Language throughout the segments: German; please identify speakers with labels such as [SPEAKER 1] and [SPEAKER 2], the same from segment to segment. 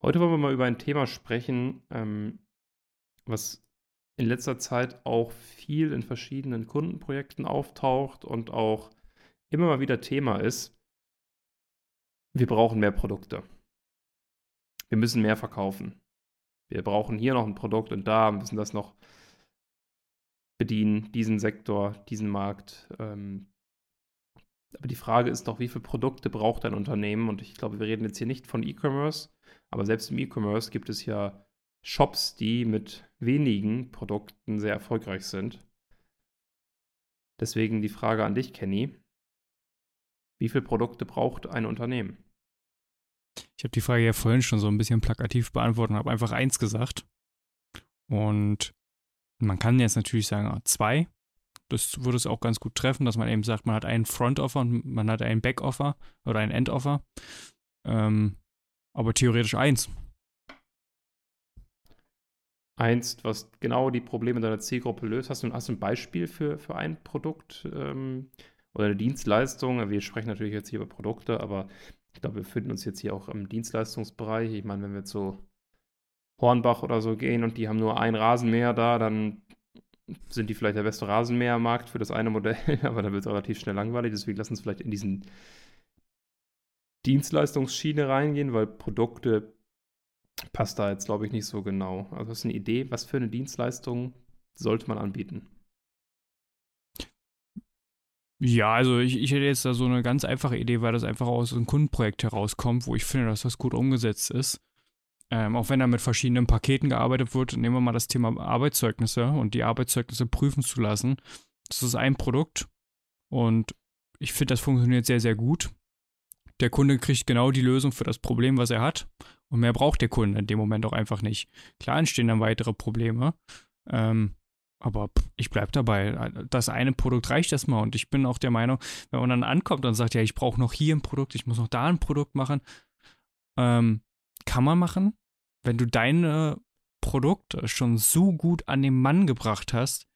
[SPEAKER 1] Heute wollen wir mal über ein Thema sprechen, ähm, was in letzter Zeit auch viel in verschiedenen Kundenprojekten auftaucht und auch immer mal wieder Thema ist. Wir brauchen mehr Produkte. Wir müssen mehr verkaufen. Wir brauchen hier noch ein Produkt und da müssen das noch bedienen, diesen Sektor, diesen Markt. Ähm, aber die Frage ist doch, wie viele Produkte braucht ein Unternehmen? Und ich glaube, wir reden jetzt hier nicht von E-Commerce, aber selbst im E-Commerce gibt es ja Shops, die mit wenigen Produkten sehr erfolgreich sind. Deswegen die Frage an dich, Kenny. Wie viele Produkte braucht ein Unternehmen?
[SPEAKER 2] Ich habe die Frage ja vorhin schon so ein bisschen plakativ beantwortet und habe einfach eins gesagt. Und man kann jetzt natürlich sagen, ah, zwei. Das würde es auch ganz gut treffen, dass man eben sagt, man hat einen Front-Offer und man hat einen Back-Offer oder einen End-Offer. Ähm, aber theoretisch eins.
[SPEAKER 1] Eins, was genau die Probleme deiner Zielgruppe löst. Hast du, hast du ein Beispiel für, für ein Produkt ähm, oder eine Dienstleistung? Wir sprechen natürlich jetzt hier über Produkte, aber ich glaube, wir befinden uns jetzt hier auch im Dienstleistungsbereich. Ich meine, wenn wir zu Hornbach oder so gehen und die haben nur ein Rasenmäher da, dann sind die vielleicht der beste Rasenmähermarkt für das eine Modell, aber dann wird es relativ schnell langweilig. Deswegen lass uns vielleicht in diesen Dienstleistungsschiene reingehen, weil Produkte passt da jetzt, glaube ich, nicht so genau. Also hast du eine Idee, was für eine Dienstleistung sollte man anbieten?
[SPEAKER 2] Ja, also ich, ich hätte jetzt da so eine ganz einfache Idee, weil das einfach aus einem Kundenprojekt herauskommt, wo ich finde, dass das gut umgesetzt ist. Ähm, auch wenn da mit verschiedenen Paketen gearbeitet wird, nehmen wir mal das Thema Arbeitszeugnisse und die Arbeitszeugnisse prüfen zu lassen. Das ist ein Produkt und ich finde, das funktioniert sehr, sehr gut der Kunde kriegt genau die Lösung für das Problem, was er hat. Und mehr braucht der Kunde in dem Moment auch einfach nicht. Klar entstehen dann weitere Probleme. Ähm, aber ich bleibe dabei. Das eine Produkt reicht erstmal. Und ich bin auch der Meinung, wenn man dann ankommt und sagt, ja, ich brauche noch hier ein Produkt, ich muss noch da ein Produkt machen, ähm, kann man machen. Wenn du deine Produkte schon so gut an den Mann gebracht hast,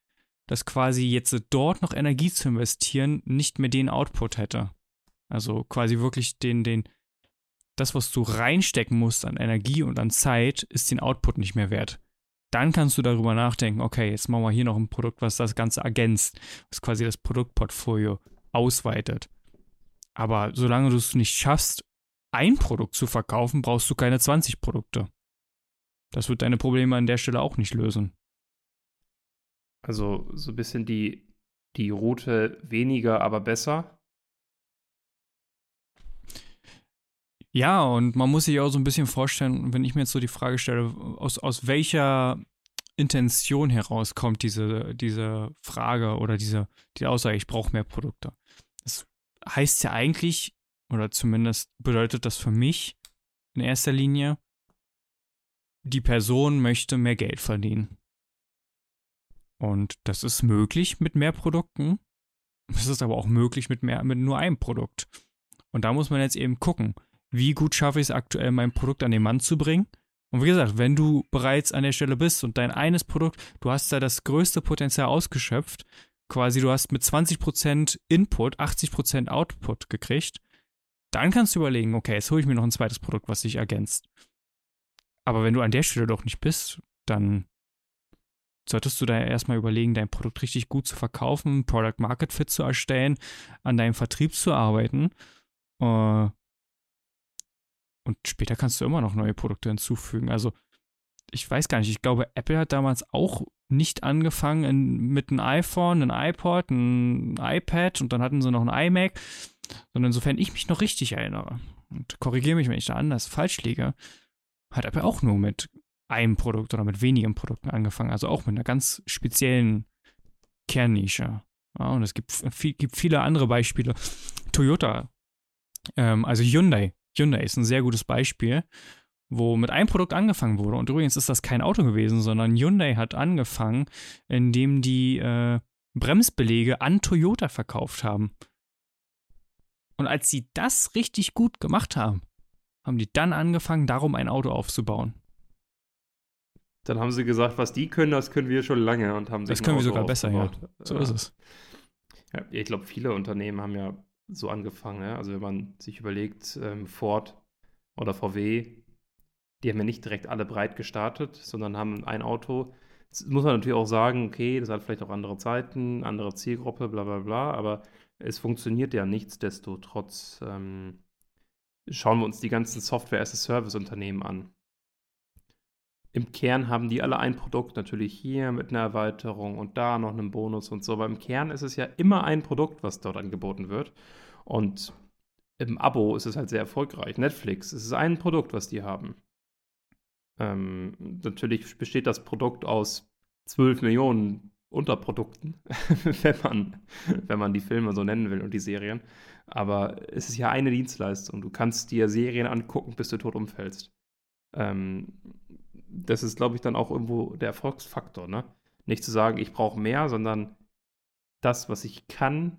[SPEAKER 2] dass quasi jetzt dort noch Energie zu investieren nicht mehr den Output hätte. Also quasi wirklich den, den, das, was du reinstecken musst an Energie und an Zeit, ist den Output nicht mehr wert. Dann kannst du darüber nachdenken, okay, jetzt machen wir hier noch ein Produkt, was das Ganze ergänzt, was quasi das Produktportfolio ausweitet. Aber solange du es nicht schaffst, ein Produkt zu verkaufen, brauchst du keine 20 Produkte. Das wird deine Probleme an der Stelle auch nicht lösen.
[SPEAKER 1] Also so ein bisschen die, die Route weniger, aber besser.
[SPEAKER 2] Ja, und man muss sich auch so ein bisschen vorstellen, wenn ich mir jetzt so die Frage stelle, aus, aus welcher Intention heraus kommt diese, diese Frage oder diese die Aussage, ich brauche mehr Produkte. Das heißt ja eigentlich, oder zumindest bedeutet das für mich in erster Linie, die Person möchte mehr Geld verdienen. Und das ist möglich mit mehr Produkten. Es ist aber auch möglich mit mehr, mit nur einem Produkt. Und da muss man jetzt eben gucken wie gut schaffe ich es aktuell, mein Produkt an den Mann zu bringen. Und wie gesagt, wenn du bereits an der Stelle bist und dein eines Produkt, du hast da das größte Potenzial ausgeschöpft, quasi du hast mit 20% Input 80% Output gekriegt, dann kannst du überlegen, okay, jetzt hole ich mir noch ein zweites Produkt, was sich ergänzt. Aber wenn du an der Stelle doch nicht bist, dann solltest du da erstmal überlegen, dein Produkt richtig gut zu verkaufen, Product Market Fit zu erstellen, an deinem Vertrieb zu arbeiten. Äh, und später kannst du immer noch neue Produkte hinzufügen. Also, ich weiß gar nicht, ich glaube, Apple hat damals auch nicht angefangen in, mit einem iPhone, einem iPod, einem iPad und dann hatten sie noch ein iMac, sondern insofern ich mich noch richtig erinnere und korrigiere mich, wenn ich da anders falsch liege, hat Apple auch nur mit einem Produkt oder mit wenigen Produkten angefangen, also auch mit einer ganz speziellen Kernnische. Ja, und es gibt, viel, gibt viele andere Beispiele. Toyota, ähm, also Hyundai, Hyundai ist ein sehr gutes Beispiel, wo mit einem Produkt angefangen wurde. Und übrigens ist das kein Auto gewesen, sondern Hyundai hat angefangen, indem die äh, Bremsbelege an Toyota verkauft haben. Und als sie das richtig gut gemacht haben, haben die dann angefangen, darum ein Auto aufzubauen.
[SPEAKER 1] Dann haben sie gesagt, was die können, das können wir schon lange und haben
[SPEAKER 2] Das können wir sogar besser, ja. So ist es.
[SPEAKER 1] Ja, ich glaube, viele Unternehmen haben ja so angefangen. Ja? Also wenn man sich überlegt, ähm, Ford oder VW, die haben ja nicht direkt alle breit gestartet, sondern haben ein Auto. Jetzt muss man natürlich auch sagen, okay, das hat vielleicht auch andere Zeiten, andere Zielgruppe, bla bla bla, aber es funktioniert ja nichtsdestotrotz. Ähm, schauen wir uns die ganzen Software-as-a-Service-Unternehmen an. Im Kern haben die alle ein Produkt, natürlich hier mit einer Erweiterung und da noch einem Bonus und so, aber im Kern ist es ja immer ein Produkt, was dort angeboten wird. Und im Abo ist es halt sehr erfolgreich. Netflix, es ist ein Produkt, was die haben. Ähm, natürlich besteht das Produkt aus 12 Millionen Unterprodukten, wenn, man, wenn man die Filme so nennen will und die Serien. Aber es ist ja eine Dienstleistung. Du kannst dir Serien angucken, bis du tot umfällst. Ähm, das ist, glaube ich, dann auch irgendwo der Erfolgsfaktor, ne? Nicht zu sagen, ich brauche mehr, sondern das, was ich kann,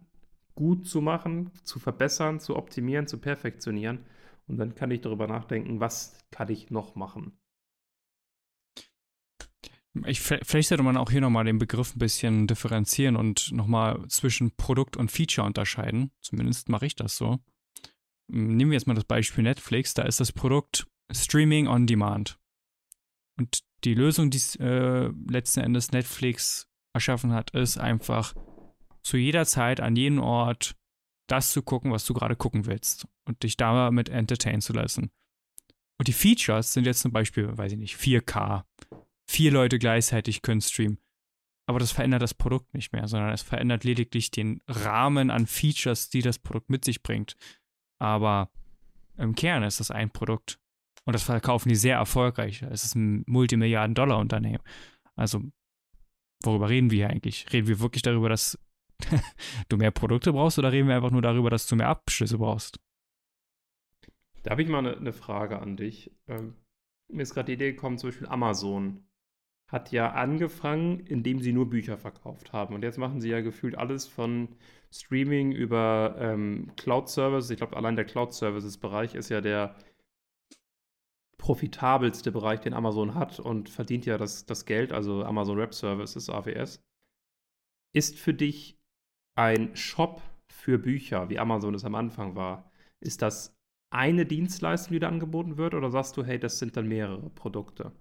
[SPEAKER 1] gut zu machen, zu verbessern, zu optimieren, zu perfektionieren. Und dann kann ich darüber nachdenken, was kann ich noch machen.
[SPEAKER 2] Ich, vielleicht sollte man auch hier nochmal den Begriff ein bisschen differenzieren und nochmal zwischen Produkt und Feature unterscheiden. Zumindest mache ich das so. Nehmen wir jetzt mal das Beispiel Netflix. Da ist das Produkt Streaming on Demand. Und die Lösung, die äh, letzten Endes Netflix erschaffen hat, ist einfach zu jeder Zeit, an jedem Ort das zu gucken, was du gerade gucken willst und dich damit entertainen zu lassen. Und die Features sind jetzt zum Beispiel, weiß ich nicht, 4K, vier Leute gleichzeitig können streamen. Aber das verändert das Produkt nicht mehr, sondern es verändert lediglich den Rahmen an Features, die das Produkt mit sich bringt. Aber im Kern ist das ein Produkt. Und das verkaufen die sehr erfolgreich. Es ist ein Multimilliarden-Dollar-Unternehmen. Also, worüber reden wir hier eigentlich? Reden wir wirklich darüber, dass du mehr Produkte brauchst oder reden wir einfach nur darüber, dass du mehr Abschlüsse brauchst?
[SPEAKER 1] Da habe ich mal eine, eine, Frage an dich. Ähm, mir ist gerade die Idee gekommen, zum Beispiel Amazon hat ja angefangen, indem sie nur Bücher verkauft haben. Und jetzt machen sie ja gefühlt alles von Streaming über ähm, Cloud-Services. Ich glaube, allein der Cloud-Services-Bereich ist ja der profitabelste Bereich, den Amazon hat und verdient ja das, das Geld, also Amazon Web Services, AWS. Ist für dich ein Shop für Bücher, wie Amazon es am Anfang war, ist das eine Dienstleistung, die da angeboten wird, oder sagst du, hey, das sind dann mehrere Produkte?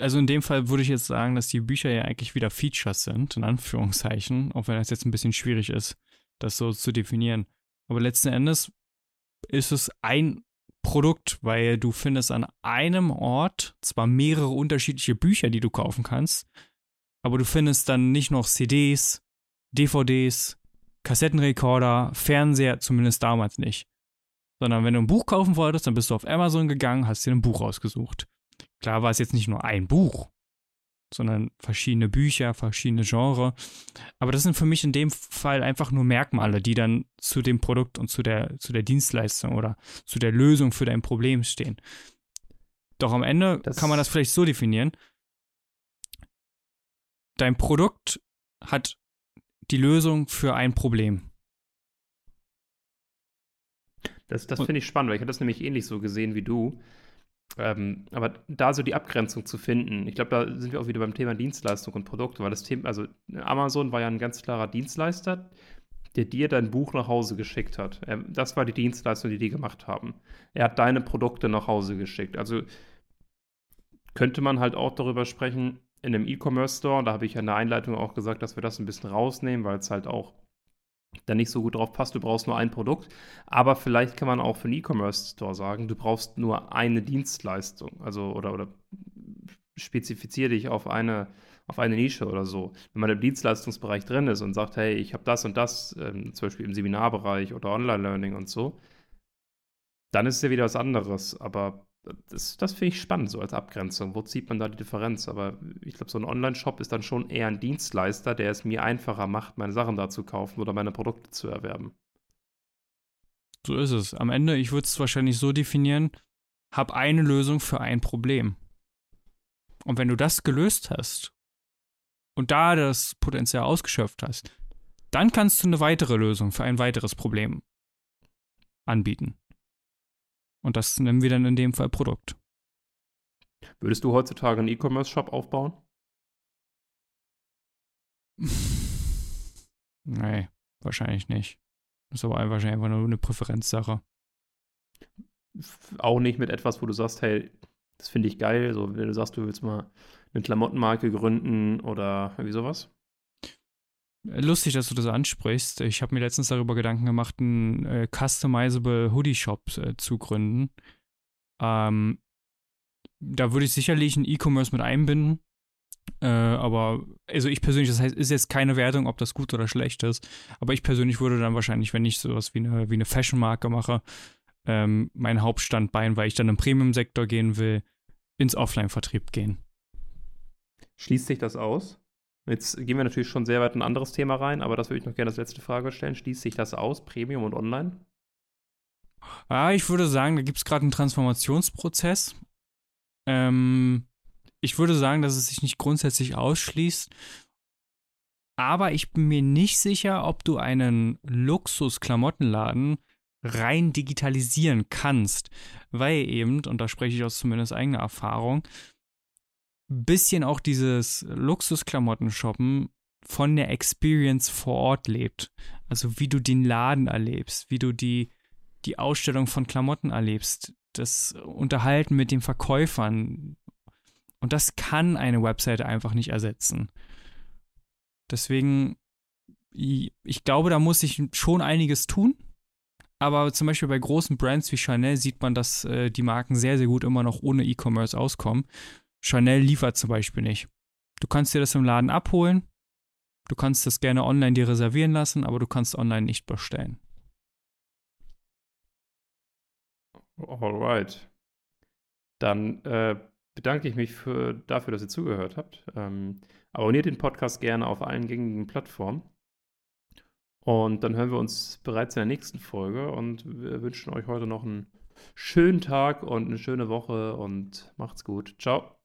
[SPEAKER 2] Also in dem Fall würde ich jetzt sagen, dass die Bücher ja eigentlich wieder Features sind, in Anführungszeichen, auch wenn das jetzt ein bisschen schwierig ist, das so zu definieren. Aber letzten Endes ist es ein Produkt, weil du findest an einem Ort zwar mehrere unterschiedliche Bücher, die du kaufen kannst, aber du findest dann nicht noch CDs, DVDs, Kassettenrekorder, Fernseher, zumindest damals nicht. Sondern wenn du ein Buch kaufen wolltest, dann bist du auf Amazon gegangen, hast dir ein Buch ausgesucht. Klar war es jetzt nicht nur ein Buch, sondern verschiedene Bücher, verschiedene Genres. Aber das sind für mich in dem Fall einfach nur Merkmale, die dann zu dem Produkt und zu der, zu der Dienstleistung oder zu der Lösung für dein Problem stehen. Doch am Ende das kann man das vielleicht so definieren. Dein Produkt hat die Lösung für ein Problem.
[SPEAKER 1] Das, das finde ich spannend, weil ich habe das nämlich ähnlich so gesehen wie du. Ähm, aber da so die Abgrenzung zu finden, ich glaube, da sind wir auch wieder beim Thema Dienstleistung und Produkte, weil das Thema, also Amazon war ja ein ganz klarer Dienstleister, der dir dein Buch nach Hause geschickt hat. Ähm, das war die Dienstleistung, die die gemacht haben. Er hat deine Produkte nach Hause geschickt. Also könnte man halt auch darüber sprechen, in einem E-Commerce-Store, da habe ich ja in der Einleitung auch gesagt, dass wir das ein bisschen rausnehmen, weil es halt auch da nicht so gut drauf passt, du brauchst nur ein Produkt. Aber vielleicht kann man auch für einen E-Commerce-Store sagen, du brauchst nur eine Dienstleistung. Also, oder, oder spezifiziere dich auf eine, auf eine Nische oder so. Wenn man im Dienstleistungsbereich drin ist und sagt, hey, ich habe das und das, ähm, zum Beispiel im Seminarbereich oder Online-Learning und so, dann ist es ja wieder was anderes. Aber das, das finde ich spannend, so als Abgrenzung. Wo zieht man da die Differenz? Aber ich glaube, so ein Online-Shop ist dann schon eher ein Dienstleister, der es mir einfacher macht, meine Sachen da zu kaufen oder meine Produkte zu erwerben.
[SPEAKER 2] So ist es. Am Ende, ich würde es wahrscheinlich so definieren, hab eine Lösung für ein Problem. Und wenn du das gelöst hast und da das Potenzial ausgeschöpft hast, dann kannst du eine weitere Lösung für ein weiteres Problem anbieten. Und das nennen wir dann in dem Fall Produkt.
[SPEAKER 1] Würdest du heutzutage einen E-Commerce-Shop aufbauen?
[SPEAKER 2] nee, wahrscheinlich nicht. Das ist aber wahrscheinlich einfach nur eine Präferenzsache.
[SPEAKER 1] auch nicht mit etwas, wo du sagst, hey, das finde ich geil. So, wenn du sagst, du willst mal eine Klamottenmarke gründen oder irgendwie sowas.
[SPEAKER 2] Lustig, dass du das ansprichst. Ich habe mir letztens darüber Gedanken gemacht, einen äh, customizable Hoodie-Shop äh, zu gründen. Ähm, da würde ich sicherlich einen E-Commerce mit einbinden. Äh, aber, also ich persönlich, das heißt, ist jetzt keine Wertung, ob das gut oder schlecht ist. Aber ich persönlich würde dann wahrscheinlich, wenn ich sowas wie eine, wie eine Fashion-Marke mache, ähm, mein Hauptstandbein, weil ich dann im Premium-Sektor gehen will, ins Offline-Vertrieb gehen.
[SPEAKER 1] Schließt sich das aus? Jetzt gehen wir natürlich schon sehr weit in ein anderes Thema rein, aber das würde ich noch gerne als letzte Frage stellen. Schließt sich das aus, Premium und Online?
[SPEAKER 2] Ah, ich würde sagen, da gibt es gerade einen Transformationsprozess. Ähm, ich würde sagen, dass es sich nicht grundsätzlich ausschließt. Aber ich bin mir nicht sicher, ob du einen Luxus-Klamottenladen rein digitalisieren kannst. Weil eben, und da spreche ich aus zumindest eigener Erfahrung, bisschen auch dieses Luxusklamotten-Shoppen von der Experience vor Ort lebt. Also wie du den Laden erlebst, wie du die, die Ausstellung von Klamotten erlebst, das Unterhalten mit den Verkäufern. Und das kann eine Webseite einfach nicht ersetzen. Deswegen, ich glaube, da muss ich schon einiges tun. Aber zum Beispiel bei großen Brands wie Chanel sieht man, dass äh, die Marken sehr, sehr gut immer noch ohne E-Commerce auskommen. Chanel liefert zum Beispiel nicht. Du kannst dir das im Laden abholen, du kannst das gerne online dir reservieren lassen, aber du kannst online nicht bestellen.
[SPEAKER 1] Alright. Dann äh, bedanke ich mich für, dafür, dass ihr zugehört habt. Ähm, abonniert den Podcast gerne auf allen gängigen Plattformen. Und dann hören wir uns bereits in der nächsten Folge und wir wünschen euch heute noch einen schönen Tag und eine schöne Woche und macht's gut. Ciao.